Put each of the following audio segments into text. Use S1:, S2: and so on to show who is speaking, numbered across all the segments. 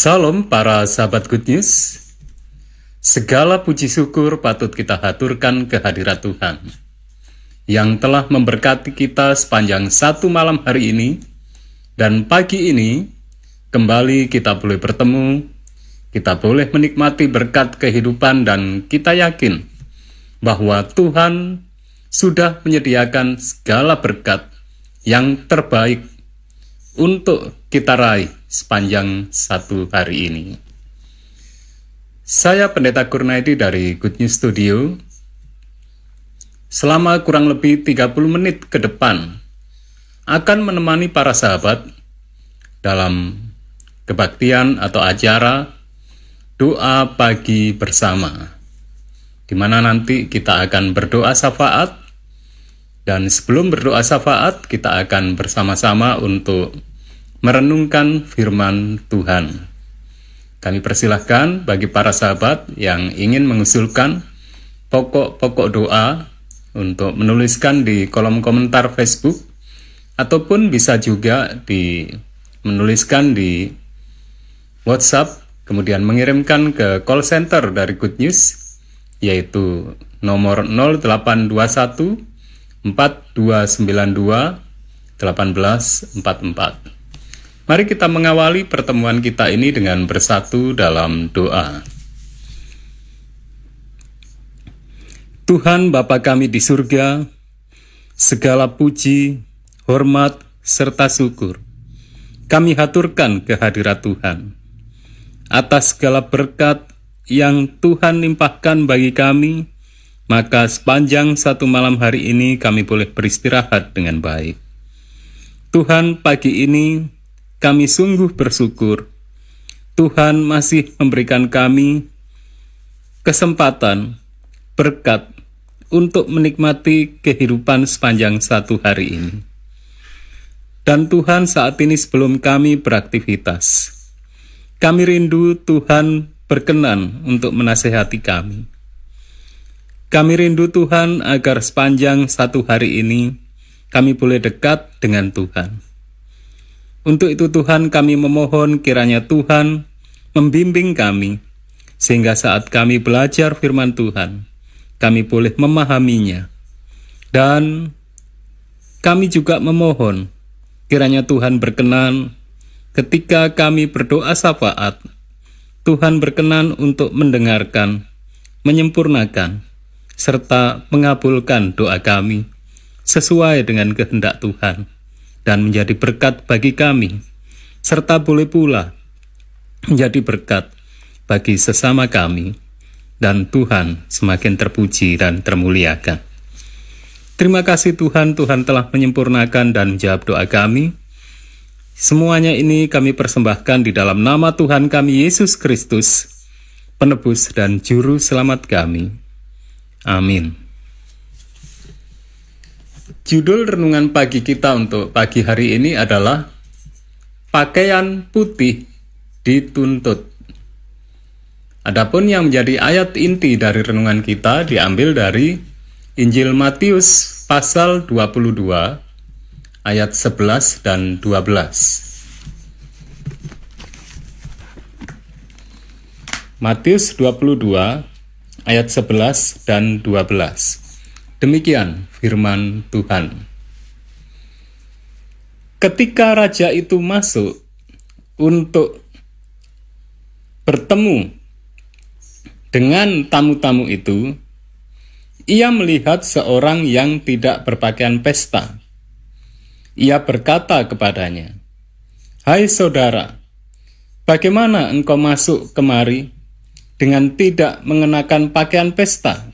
S1: Salam para sahabat Good News. Segala puji syukur patut kita haturkan kehadirat Tuhan yang telah memberkati kita sepanjang satu malam hari ini dan pagi ini kembali kita boleh bertemu, kita boleh menikmati berkat kehidupan dan kita yakin bahwa Tuhan sudah menyediakan segala berkat yang terbaik untuk kita raih sepanjang satu hari ini. Saya Pendeta Kurnaidi dari Good News Studio. Selama kurang lebih 30 menit ke depan akan menemani para sahabat dalam kebaktian atau acara doa pagi bersama di mana nanti kita akan berdoa syafaat dan sebelum berdoa syafaat kita akan bersama-sama untuk merenungkan firman Tuhan. Kami persilahkan bagi para sahabat yang ingin mengusulkan pokok-pokok doa untuk menuliskan di kolom komentar Facebook ataupun bisa juga di menuliskan di WhatsApp kemudian mengirimkan ke call center dari Good News yaitu nomor 0821 4292 1844. Mari kita mengawali pertemuan kita ini dengan bersatu dalam doa. Tuhan Bapa kami di surga, segala puji, hormat, serta syukur kami haturkan kehadirat Tuhan. Atas segala berkat yang Tuhan limpahkan bagi kami, maka sepanjang satu malam hari ini kami boleh beristirahat dengan baik. Tuhan, pagi ini kami sungguh bersyukur. Tuhan masih memberikan kami kesempatan, berkat untuk menikmati kehidupan sepanjang satu hari ini. Dan Tuhan saat ini sebelum kami beraktivitas, kami rindu Tuhan berkenan untuk menasehati kami. Kami rindu Tuhan agar sepanjang satu hari ini kami boleh dekat dengan Tuhan. Untuk itu Tuhan kami memohon kiranya Tuhan membimbing kami, sehingga saat kami belajar firman Tuhan, kami boleh memahaminya. Dan kami juga memohon kiranya Tuhan berkenan ketika kami berdoa syafaat, Tuhan berkenan untuk mendengarkan, menyempurnakan, serta mengabulkan doa kami sesuai dengan kehendak Tuhan dan menjadi berkat bagi kami, serta boleh pula menjadi berkat bagi sesama kami, dan Tuhan semakin terpuji dan termuliakan. Terima kasih Tuhan, Tuhan telah menyempurnakan dan menjawab doa kami. Semuanya ini kami persembahkan di dalam nama Tuhan kami Yesus Kristus, penebus dan juru selamat kami. Amin. Judul renungan pagi kita untuk pagi hari ini adalah Pakaian Putih Dituntut. Adapun yang menjadi ayat inti dari renungan kita diambil dari Injil Matius pasal 22 ayat 11 dan 12. Matius 22 ayat 11 dan 12. Demikian firman Tuhan. Ketika raja itu masuk untuk bertemu dengan tamu-tamu itu, ia melihat seorang yang tidak berpakaian pesta. Ia berkata kepadanya, "Hai saudara, bagaimana engkau masuk kemari dengan tidak mengenakan pakaian pesta?"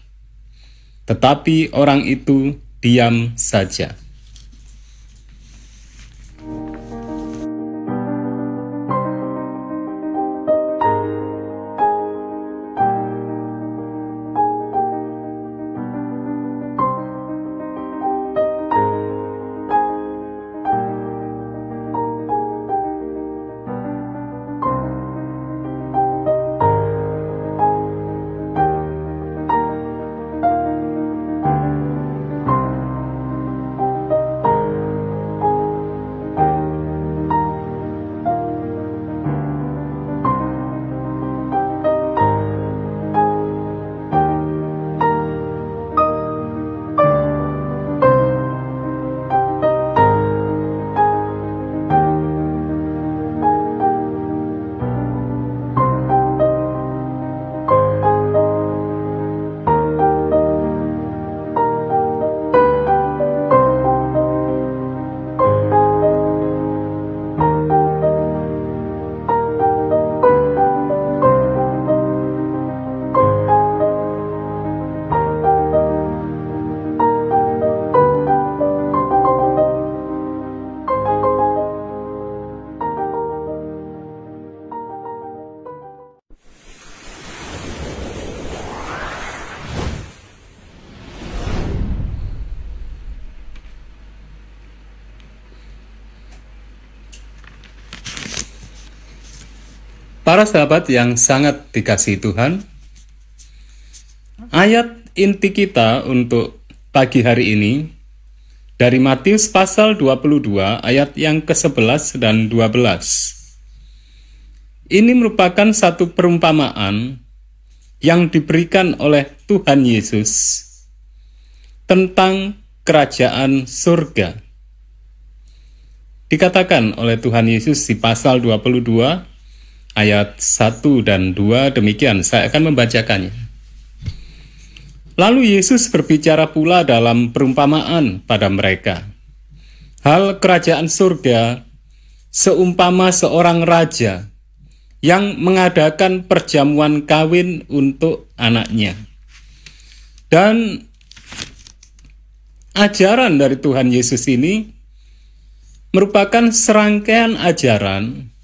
S1: Tetapi orang itu diam saja. Para sahabat yang sangat dikasih Tuhan, ayat inti kita untuk pagi hari ini dari Matius pasal 22 ayat yang ke-11 dan 12. Ini merupakan satu perumpamaan yang diberikan oleh Tuhan Yesus tentang kerajaan surga. Dikatakan oleh Tuhan Yesus di pasal 22 ayat 1 dan 2 demikian saya akan membacakannya. Lalu Yesus berbicara pula dalam perumpamaan pada mereka. Hal kerajaan surga seumpama seorang raja yang mengadakan perjamuan kawin untuk anaknya. Dan ajaran dari Tuhan Yesus ini merupakan serangkaian ajaran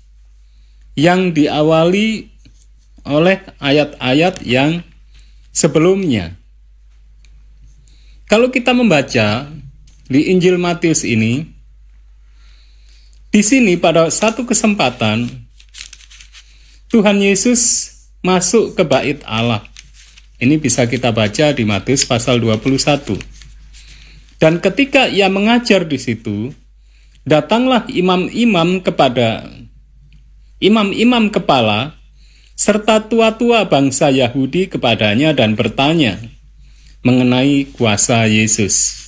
S1: yang diawali oleh ayat-ayat yang sebelumnya. Kalau kita membaca di Injil Matius ini, di sini pada satu kesempatan Tuhan Yesus masuk ke bait Allah. Ini bisa kita baca di Matius pasal 21. Dan ketika ia mengajar di situ, datanglah imam-imam kepada imam-imam kepala, serta tua-tua bangsa Yahudi kepadanya dan bertanya mengenai kuasa Yesus.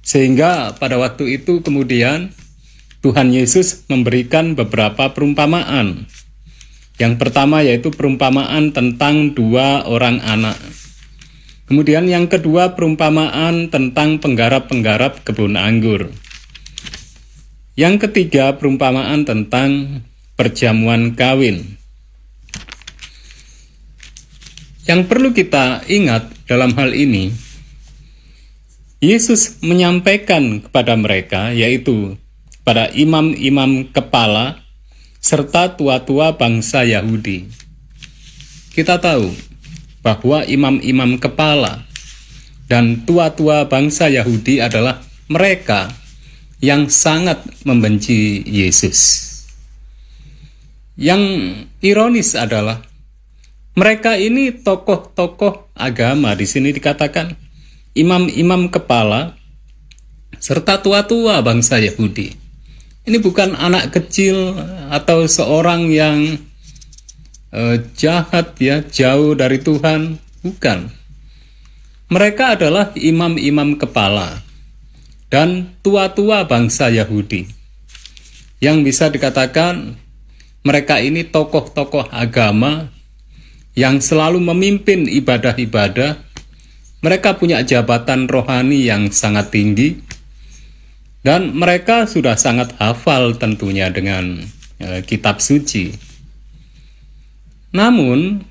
S1: Sehingga pada waktu itu kemudian Tuhan Yesus memberikan beberapa perumpamaan. Yang pertama yaitu perumpamaan tentang dua orang anak. Kemudian yang kedua perumpamaan tentang penggarap-penggarap kebun anggur. Yang ketiga, perumpamaan tentang perjamuan kawin. Yang perlu kita ingat dalam hal ini, Yesus menyampaikan kepada mereka, yaitu pada imam-imam kepala serta tua-tua bangsa Yahudi. Kita tahu bahwa imam-imam kepala dan tua-tua bangsa Yahudi adalah mereka yang sangat membenci Yesus. Yang ironis adalah mereka ini tokoh-tokoh agama di sini dikatakan imam-imam kepala, serta tua-tua bangsa Yahudi. Ini bukan anak kecil atau seorang yang eh, jahat ya, jauh dari Tuhan, bukan. Mereka adalah imam-imam kepala dan tua-tua bangsa Yahudi. Yang bisa dikatakan mereka ini tokoh-tokoh agama yang selalu memimpin ibadah-ibadah. Mereka punya jabatan rohani yang sangat tinggi dan mereka sudah sangat hafal tentunya dengan e, kitab suci. Namun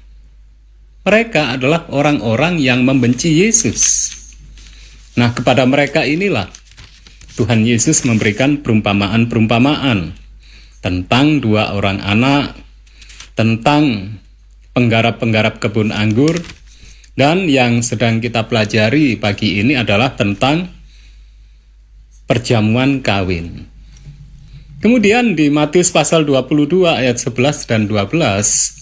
S1: mereka adalah orang-orang yang membenci Yesus. Nah, kepada mereka inilah Tuhan Yesus memberikan perumpamaan-perumpamaan tentang dua orang anak, tentang penggarap-penggarap kebun anggur, dan yang sedang kita pelajari pagi ini adalah tentang perjamuan kawin. Kemudian di Matius pasal 22 ayat 11 dan 12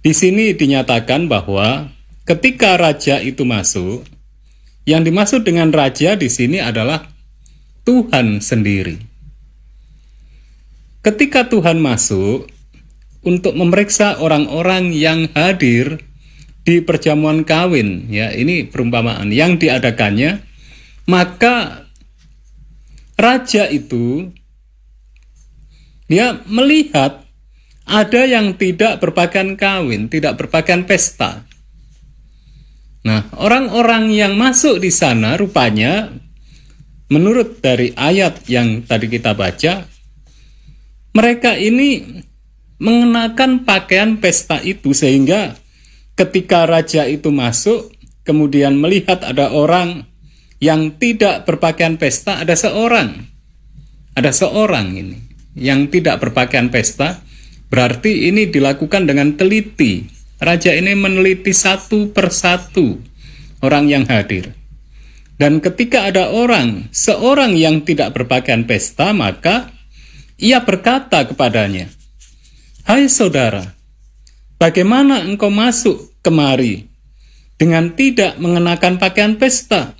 S1: di sini dinyatakan bahwa ketika raja itu masuk, yang dimaksud dengan raja di sini adalah Tuhan sendiri. Ketika Tuhan masuk untuk memeriksa orang-orang yang hadir di perjamuan kawin, ya ini perumpamaan yang diadakannya, maka raja itu dia melihat ada yang tidak berpakaian kawin, tidak berpakaian pesta. Nah, orang-orang yang masuk di sana rupanya menurut dari ayat yang tadi kita baca, mereka ini mengenakan pakaian pesta itu sehingga ketika raja itu masuk, kemudian melihat ada orang yang tidak berpakaian pesta, ada seorang, ada seorang ini yang tidak berpakaian pesta, berarti ini dilakukan dengan teliti. Raja ini meneliti satu persatu orang yang hadir. Dan ketika ada orang, seorang yang tidak berpakaian pesta, maka ia berkata kepadanya, Hai saudara, bagaimana engkau masuk kemari dengan tidak mengenakan pakaian pesta?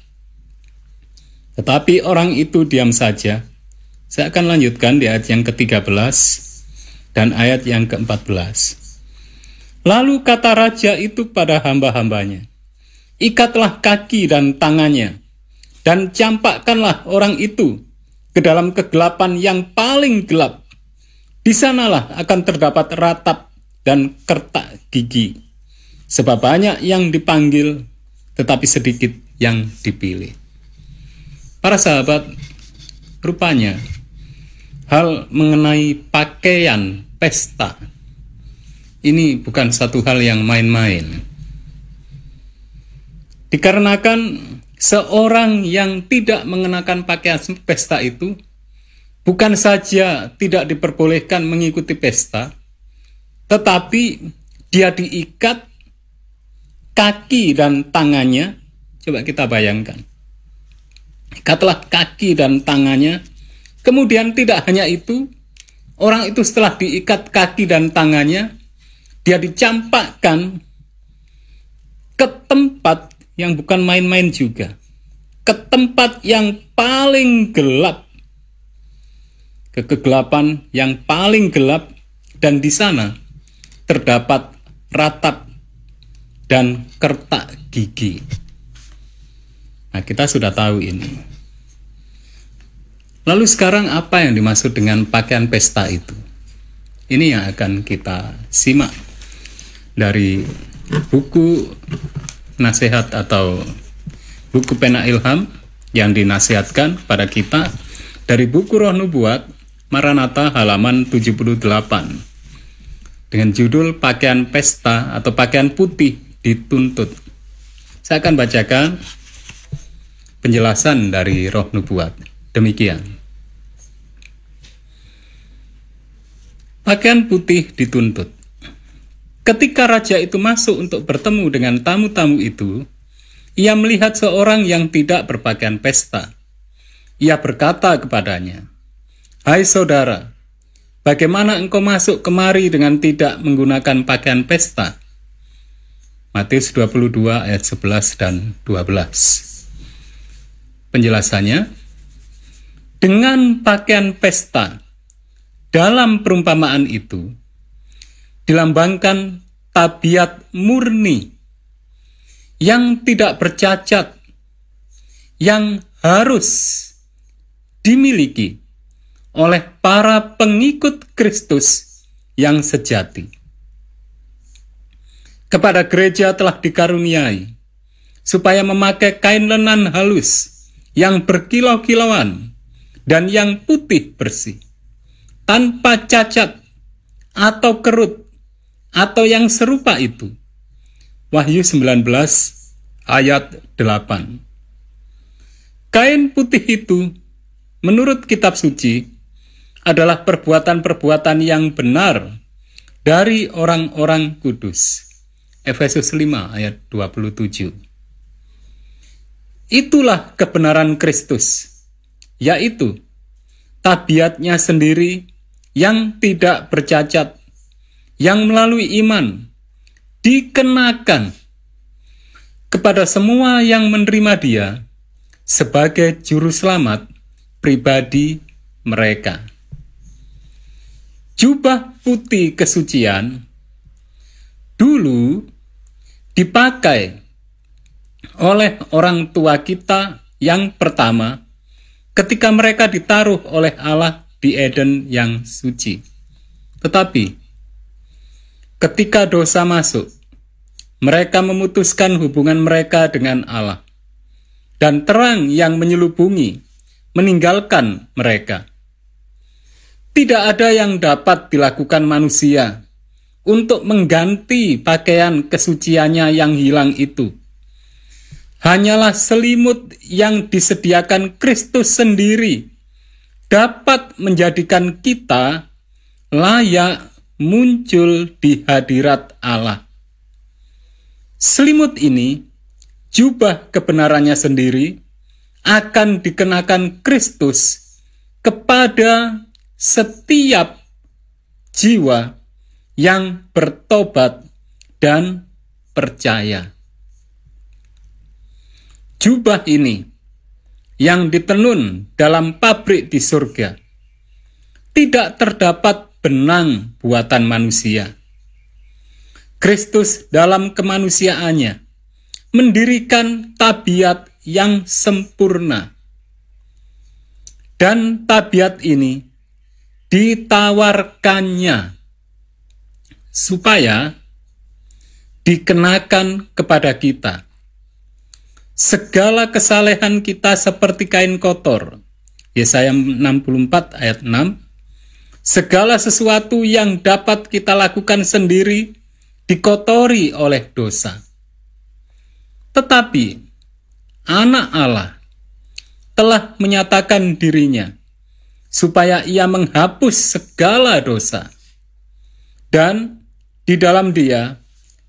S1: Tetapi orang itu diam saja. Saya akan lanjutkan di ayat yang ke-13 dan ayat yang ke-14. Lalu kata raja itu pada hamba-hambanya, Ikatlah kaki dan tangannya, dan campakkanlah orang itu ke dalam kegelapan yang paling gelap. Di sanalah akan terdapat ratap dan kertak gigi. Sebab banyak yang dipanggil, tetapi sedikit yang dipilih. Para sahabat, rupanya hal mengenai pakaian pesta ini bukan satu hal yang main-main. Dikarenakan seorang yang tidak mengenakan pakaian pesta itu bukan saja tidak diperbolehkan mengikuti pesta, tetapi dia diikat kaki dan tangannya. Coba kita bayangkan. Ikatlah kaki dan tangannya. Kemudian tidak hanya itu, orang itu setelah diikat kaki dan tangannya, dia dicampakkan ke tempat yang bukan main-main juga. Ke tempat yang paling gelap. Ke kegelapan yang paling gelap dan di sana terdapat ratap dan kertak gigi. Nah, kita sudah tahu ini. Lalu sekarang apa yang dimaksud dengan pakaian pesta itu? Ini yang akan kita simak dari buku nasihat atau buku pena ilham yang dinasihatkan pada kita dari buku Roh Nubuat Maranatha halaman 78 dengan judul pakaian pesta atau pakaian putih dituntut. Saya akan bacakan penjelasan dari Roh Nubuat. Demikian. Pakaian putih dituntut. Ketika raja itu masuk untuk bertemu dengan tamu-tamu itu, ia melihat seorang yang tidak berpakaian pesta. Ia berkata kepadanya, "Hai saudara, bagaimana engkau masuk kemari dengan tidak menggunakan pakaian pesta?" Matius 22 ayat 11 dan 12. Penjelasannya, dengan pakaian pesta dalam perumpamaan itu dilambangkan tabiat murni yang tidak bercacat yang harus dimiliki oleh para pengikut Kristus yang sejati. Kepada gereja telah dikaruniai, supaya memakai kain lenan halus yang berkilau-kilauan dan yang putih bersih, tanpa cacat atau kerut atau yang serupa itu. Wahyu 19 ayat 8. Kain putih itu menurut kitab suci adalah perbuatan-perbuatan yang benar dari orang-orang kudus Efesus 5 ayat 27. Itulah kebenaran Kristus, yaitu tabiatnya sendiri yang tidak bercacat, yang melalui iman dikenakan kepada semua yang menerima dia sebagai juru selamat pribadi mereka. Jubah putih kesucian dulu dipakai oleh orang tua kita yang pertama ketika mereka ditaruh oleh Allah di Eden yang suci. Tetapi ketika dosa masuk, mereka memutuskan hubungan mereka dengan Allah. Dan terang yang menyelubungi meninggalkan mereka. Tidak ada yang dapat dilakukan manusia untuk mengganti pakaian kesuciannya yang hilang itu. Hanyalah selimut yang disediakan Kristus sendiri dapat menjadikan kita layak muncul di hadirat Allah. Selimut ini, jubah kebenarannya sendiri, akan dikenakan Kristus kepada setiap jiwa yang bertobat dan percaya. Jubah ini yang ditenun dalam pabrik di surga tidak terdapat benang buatan manusia. Kristus dalam kemanusiaannya mendirikan tabiat yang sempurna. Dan tabiat ini ditawarkannya supaya dikenakan kepada kita. Segala kesalehan kita seperti kain kotor. Yesaya 64 ayat 6. Segala sesuatu yang dapat kita lakukan sendiri dikotori oleh dosa. Tetapi anak Allah telah menyatakan dirinya supaya ia menghapus segala dosa dan di dalam dia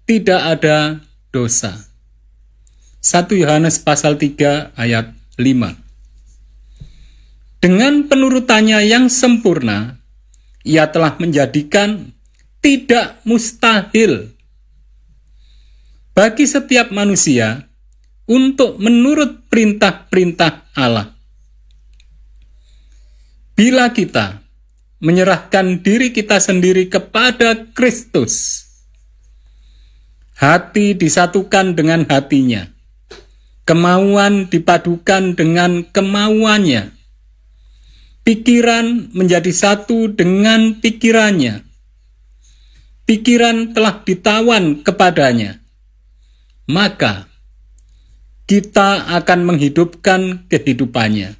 S1: tidak ada dosa. 1 Yohanes pasal 3 ayat 5. Dengan penurutannya yang sempurna, ia telah menjadikan tidak mustahil bagi setiap manusia untuk menurut perintah-perintah Allah. Bila kita menyerahkan diri kita sendiri kepada Kristus. Hati disatukan dengan hatinya. Kemauan dipadukan dengan kemauannya. Pikiran menjadi satu dengan pikirannya. Pikiran telah ditawan kepadanya. Maka kita akan menghidupkan kehidupannya.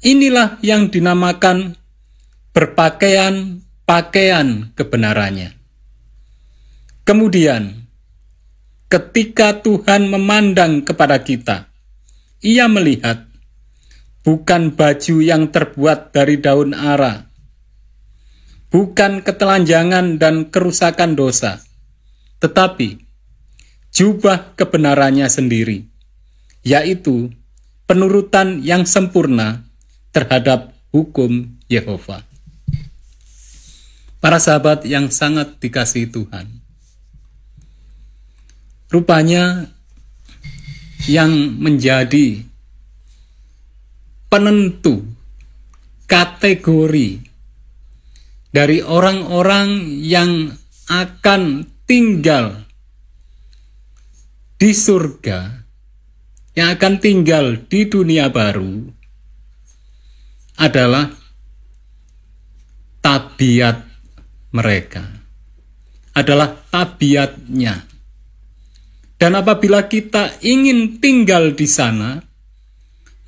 S1: Inilah yang dinamakan berpakaian pakaian kebenarannya. Kemudian, ketika Tuhan memandang kepada kita, Ia melihat bukan baju yang terbuat dari daun ara, bukan ketelanjangan dan kerusakan dosa, tetapi jubah kebenarannya sendiri, yaitu penurutan yang sempurna terhadap hukum Yehova. Para sahabat yang sangat dikasihi Tuhan. rupanya yang menjadi penentu kategori dari orang-orang yang akan tinggal di surga, yang akan tinggal di dunia baru, adalah tabiat mereka, adalah tabiatnya. Dan apabila kita ingin tinggal di sana,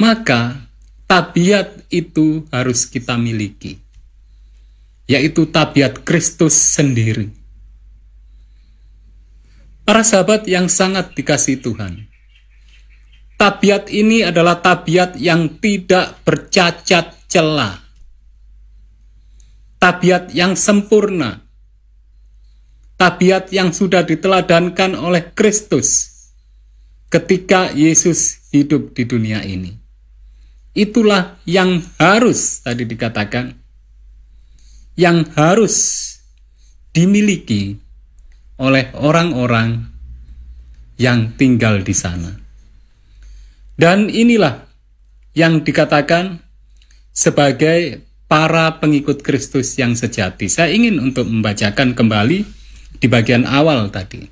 S1: maka tabiat itu harus kita miliki, yaitu tabiat Kristus sendiri. Para sahabat yang sangat dikasih Tuhan, tabiat ini adalah tabiat yang tidak bercacat celah, tabiat yang sempurna, tabiat yang sudah diteladankan oleh Kristus ketika Yesus hidup di dunia ini. Itulah yang harus tadi dikatakan, yang harus dimiliki oleh orang-orang yang tinggal di sana. Dan inilah yang dikatakan sebagai para pengikut Kristus yang sejati. Saya ingin untuk membacakan kembali di bagian awal tadi.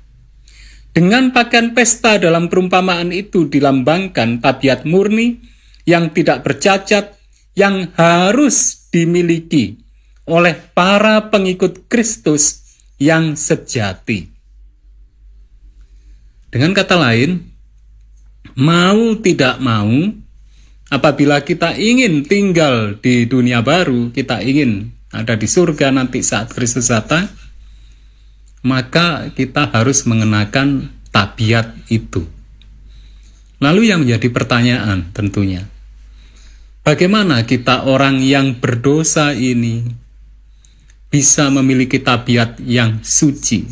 S1: Dengan pakaian pesta dalam perumpamaan itu dilambangkan tabiat murni yang tidak bercacat yang harus dimiliki oleh para pengikut Kristus yang sejati. Dengan kata lain, mau tidak mau, apabila kita ingin tinggal di dunia baru, kita ingin ada di surga nanti saat Kristus datang, maka kita harus mengenakan tabiat itu. Lalu yang menjadi pertanyaan tentunya, bagaimana kita orang yang berdosa ini bisa memiliki tabiat yang suci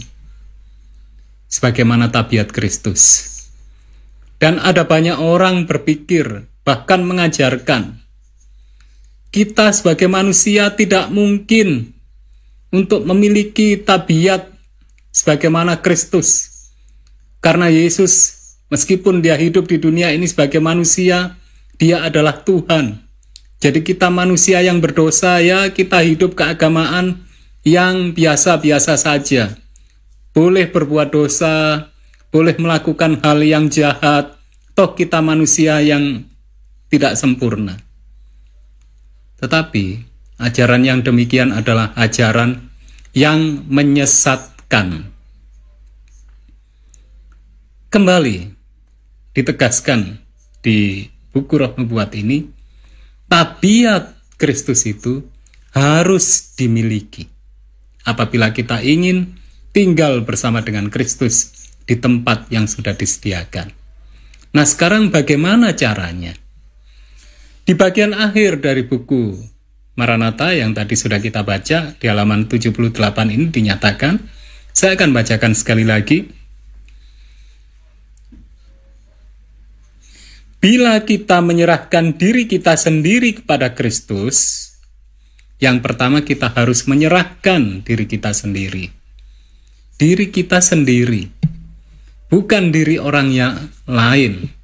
S1: sebagaimana tabiat Kristus. Dan ada banyak orang berpikir bahkan mengajarkan kita sebagai manusia tidak mungkin untuk memiliki tabiat sebagaimana Kristus. Karena Yesus meskipun dia hidup di dunia ini sebagai manusia, dia adalah Tuhan. Jadi kita manusia yang berdosa ya kita hidup keagamaan yang biasa-biasa saja. Boleh berbuat dosa, boleh melakukan hal yang jahat, toh kita manusia yang tidak sempurna. Tetapi ajaran yang demikian adalah ajaran yang menyesatkan. Kembali ditegaskan di buku Roh Nubuat ini, tabiat Kristus itu harus dimiliki apabila kita ingin tinggal bersama dengan Kristus di tempat yang sudah disediakan. Nah, sekarang bagaimana caranya? Di bagian akhir dari buku Maranatha yang tadi sudah kita baca di halaman 78 ini dinyatakan, saya akan bacakan sekali lagi. Bila kita menyerahkan diri kita sendiri kepada Kristus, yang pertama kita harus menyerahkan diri kita sendiri. Diri kita sendiri. Bukan diri orang yang lain.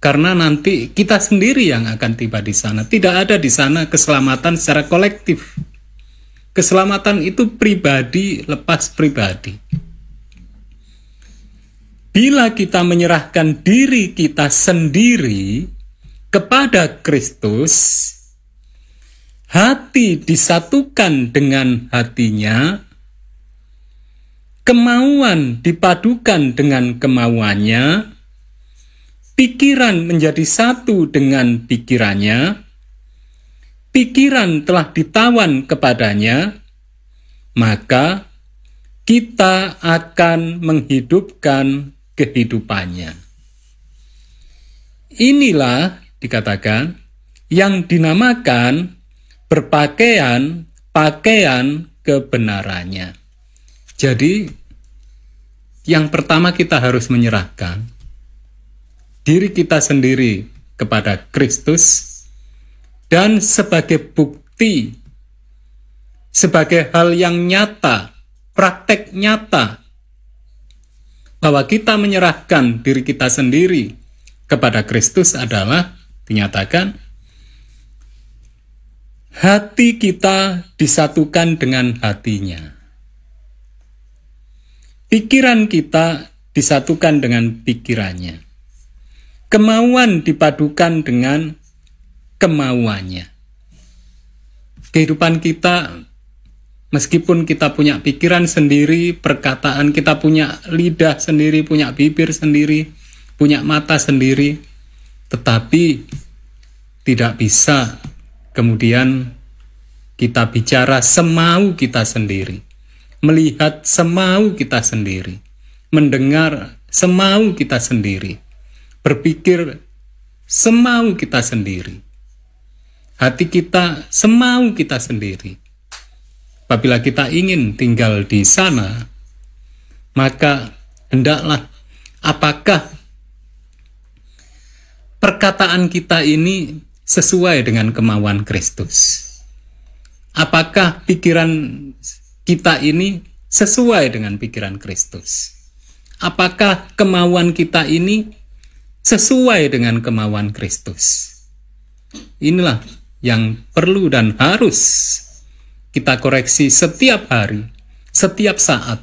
S1: Karena nanti kita sendiri yang akan tiba di sana. Tidak ada di sana keselamatan secara kolektif. Keselamatan itu pribadi lepas pribadi. Bila kita menyerahkan diri kita sendiri kepada Kristus, hati disatukan dengan hatinya, kemauan dipadukan dengan kemauannya, pikiran menjadi satu dengan pikirannya, pikiran telah ditawan kepadanya, maka kita akan menghidupkan kehidupannya. Inilah dikatakan yang dinamakan berpakaian pakaian kebenarannya. Jadi yang pertama kita harus menyerahkan diri kita sendiri kepada Kristus dan sebagai bukti sebagai hal yang nyata, praktek nyata bahwa kita menyerahkan diri kita sendiri kepada Kristus adalah dinyatakan hati kita disatukan dengan hatinya. Pikiran kita disatukan dengan pikirannya. Kemauan dipadukan dengan kemauannya. Kehidupan kita meskipun kita punya pikiran sendiri, perkataan kita punya lidah sendiri, punya bibir sendiri, punya mata sendiri, tetapi tidak bisa kemudian kita bicara semau kita sendiri melihat semau kita sendiri, mendengar semau kita sendiri, berpikir semau kita sendiri, hati kita semau kita sendiri. Apabila kita ingin tinggal di sana, maka hendaklah apakah perkataan kita ini sesuai dengan kemauan Kristus? Apakah pikiran kita ini sesuai dengan pikiran Kristus? Apakah kemauan kita ini sesuai dengan kemauan Kristus? Inilah yang perlu dan harus kita koreksi setiap hari, setiap saat.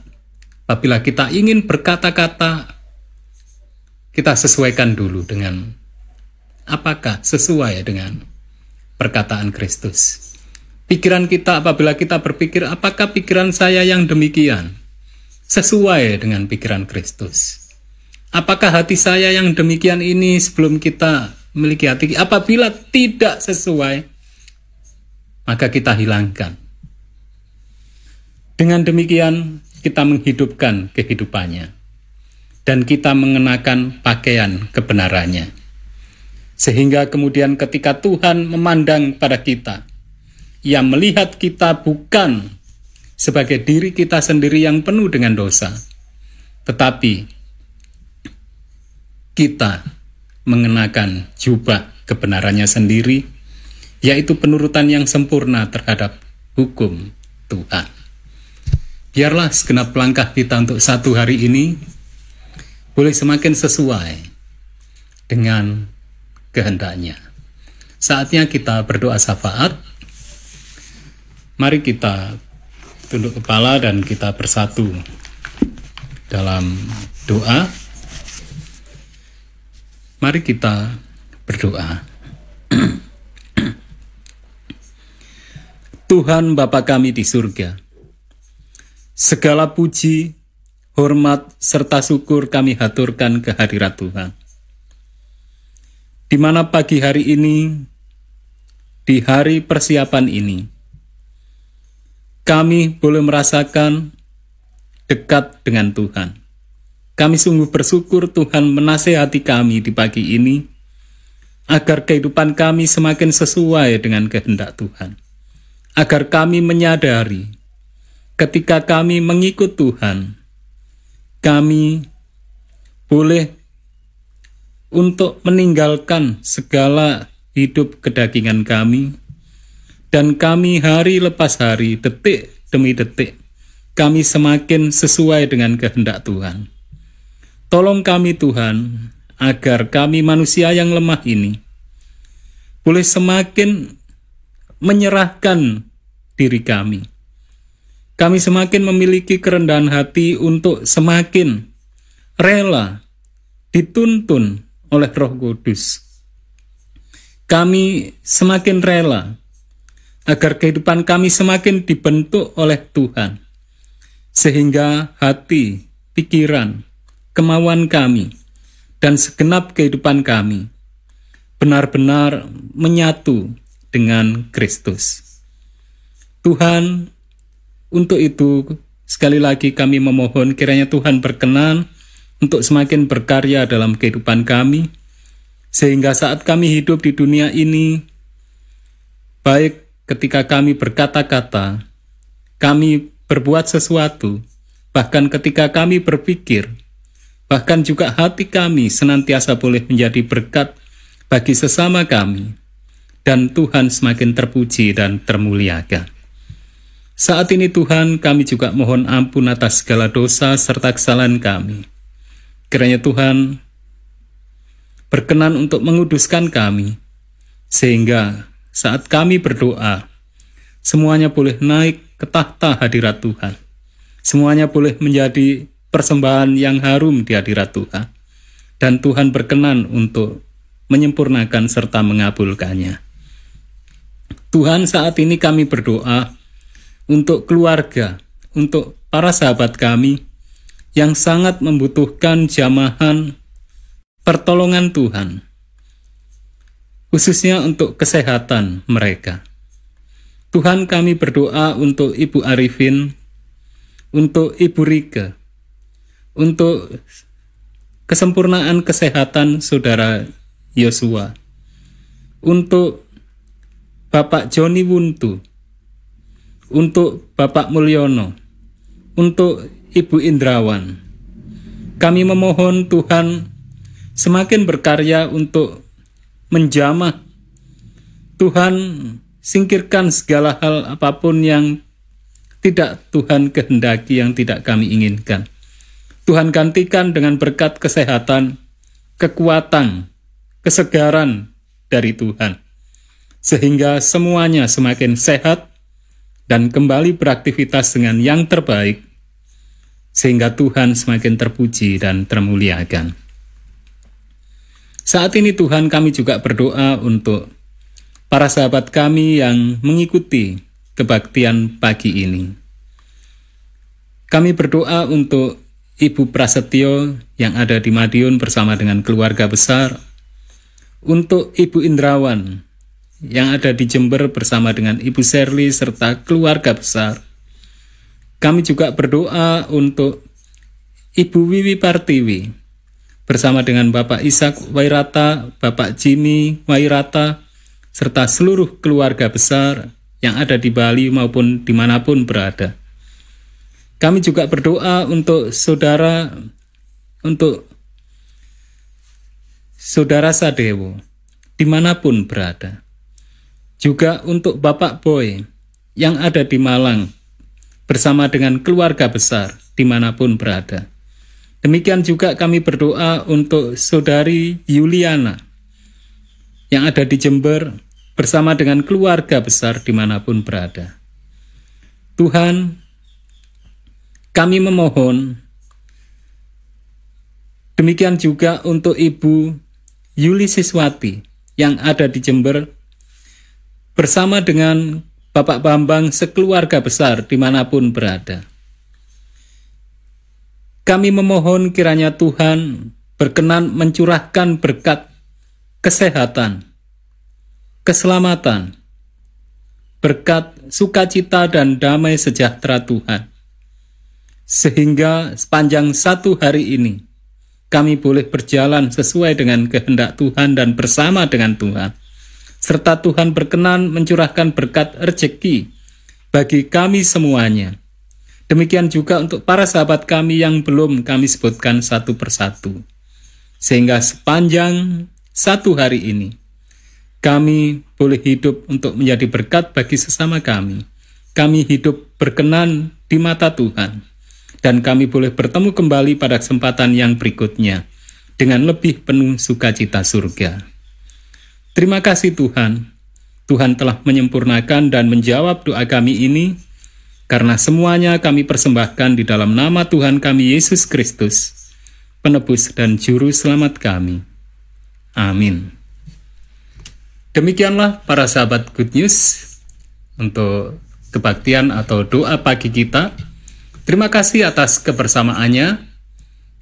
S1: Apabila kita ingin berkata-kata, kita sesuaikan dulu dengan apakah sesuai dengan perkataan Kristus. Pikiran kita apabila kita berpikir apakah pikiran saya yang demikian sesuai dengan pikiran Kristus. Apakah hati saya yang demikian ini sebelum kita memiliki hati apabila tidak sesuai maka kita hilangkan. Dengan demikian kita menghidupkan kehidupannya dan kita mengenakan pakaian kebenarannya. Sehingga kemudian ketika Tuhan memandang pada kita, ia melihat kita bukan sebagai diri kita sendiri yang penuh dengan dosa, tetapi kita mengenakan jubah kebenarannya sendiri, yaitu penurutan yang sempurna terhadap hukum Tuhan. Biarlah segenap langkah kita untuk satu hari ini boleh semakin sesuai dengan kehendaknya. Saatnya kita berdoa syafaat Mari kita tunduk kepala dan kita bersatu dalam doa. Mari kita berdoa. Tuhan Bapa kami di surga, segala puji, hormat, serta syukur kami haturkan ke hadirat Tuhan. Di mana pagi hari ini, di hari persiapan ini, kami boleh merasakan dekat dengan Tuhan. Kami sungguh bersyukur Tuhan menasehati kami di pagi ini, agar kehidupan kami semakin sesuai dengan kehendak Tuhan. Agar kami menyadari, ketika kami mengikut Tuhan, kami boleh untuk meninggalkan segala hidup kedagingan kami, dan kami hari lepas hari, detik demi detik, kami semakin sesuai dengan kehendak Tuhan. Tolong kami Tuhan, agar kami manusia yang lemah ini boleh semakin menyerahkan diri kami. Kami semakin memiliki kerendahan hati untuk semakin rela dituntun oleh Roh Kudus. Kami semakin rela agar kehidupan kami semakin dibentuk oleh Tuhan, sehingga hati, pikiran, kemauan kami, dan segenap kehidupan kami benar-benar menyatu dengan Kristus. Tuhan, untuk itu sekali lagi kami memohon kiranya Tuhan berkenan untuk semakin berkarya dalam kehidupan kami, sehingga saat kami hidup di dunia ini, baik ketika kami berkata-kata, kami berbuat sesuatu, bahkan ketika kami berpikir, bahkan juga hati kami senantiasa boleh menjadi berkat bagi sesama kami, dan Tuhan semakin terpuji dan termuliakan. Saat ini Tuhan kami juga mohon ampun atas segala dosa serta kesalahan kami. Kiranya Tuhan berkenan untuk menguduskan kami, sehingga saat kami berdoa, semuanya boleh naik ke tahta hadirat Tuhan. Semuanya boleh menjadi persembahan yang harum di hadirat Tuhan. Dan Tuhan berkenan untuk menyempurnakan serta mengabulkannya. Tuhan saat ini kami berdoa untuk keluarga, untuk para sahabat kami yang sangat membutuhkan jamahan pertolongan Tuhan, khususnya untuk kesehatan mereka. Tuhan kami berdoa untuk Ibu Arifin, untuk Ibu Rike, untuk kesempurnaan kesehatan saudara Yosua, untuk Bapak Joni Wuntu, untuk Bapak Mulyono, untuk Ibu Indrawan. Kami memohon Tuhan semakin berkarya untuk menjamah. Tuhan singkirkan segala hal apa pun yang tidak Tuhan kehendaki, yang tidak kami inginkan. Tuhan gantikan dengan berkat kesehatan, kekuatan, kesegaran dari Tuhan, sehingga semuanya semakin sehat dan kembali beraktivitas dengan yang terbaik, sehingga Tuhan semakin terpuji dan termuliakan. Saat ini Tuhan kami juga berdoa untuk para sahabat kami yang mengikuti kebaktian pagi ini. Kami berdoa untuk Ibu Prasetyo yang ada di Madiun bersama dengan keluarga besar, untuk Ibu Indrawan yang ada di Jember bersama dengan Ibu Serli serta keluarga besar. Kami juga berdoa untuk Ibu Wiwi Partiwi bersama dengan Bapak Ishak Wairata, Bapak Jimmy Wairata, serta seluruh keluarga besar yang ada di Bali maupun di mana pun berada. Kami juga berdoa untuk saudara, untuk saudara Sadewo, di mana pun berada. Juga untuk Bapak Boy yang ada di Malang, bersama dengan keluarga besar, di mana pun berada Demikian juga kami berdoa untuk saudari Yuliana yang ada di Jember bersama dengan keluarga besar di mana pun berada. Tuhan, kami memohon demikian juga untuk Ibu Yuli Siswati yang ada di Jember bersama dengan Bapak Bambang sekeluarga besar di mana pun berada. Kami memohon kiranya Tuhan berkenan mencurahkan berkat kesehatan, keselamatan, berkat sukacita dan damai sejahtera Tuhan. Sehingga sepanjang satu hari ini, kami boleh berjalan sesuai dengan kehendak Tuhan dan bersama dengan Tuhan. Serta Tuhan berkenan mencurahkan berkat rezeki bagi kami semuanya Demikian juga untuk para sahabat kami yang belum kami sebutkan satu persatu. Sehingga sepanjang satu hari ini, kami boleh hidup untuk menjadi berkat bagi sesama kami. Kami hidup berkenan di mata Tuhan. Dan kami boleh bertemu kembali pada kesempatan yang berikutnya dengan lebih penuh sukacita surga. Terima kasih Tuhan. Tuhan telah menyempurnakan dan menjawab doa kami ini karena semuanya kami persembahkan di dalam nama Tuhan kami Yesus Kristus, penebus dan juru selamat kami. Amin. Demikianlah para sahabat Good News untuk kebaktian atau doa pagi kita. Terima kasih atas kebersamaannya.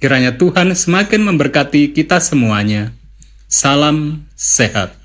S1: Kiranya Tuhan semakin memberkati kita semuanya. Salam sehat.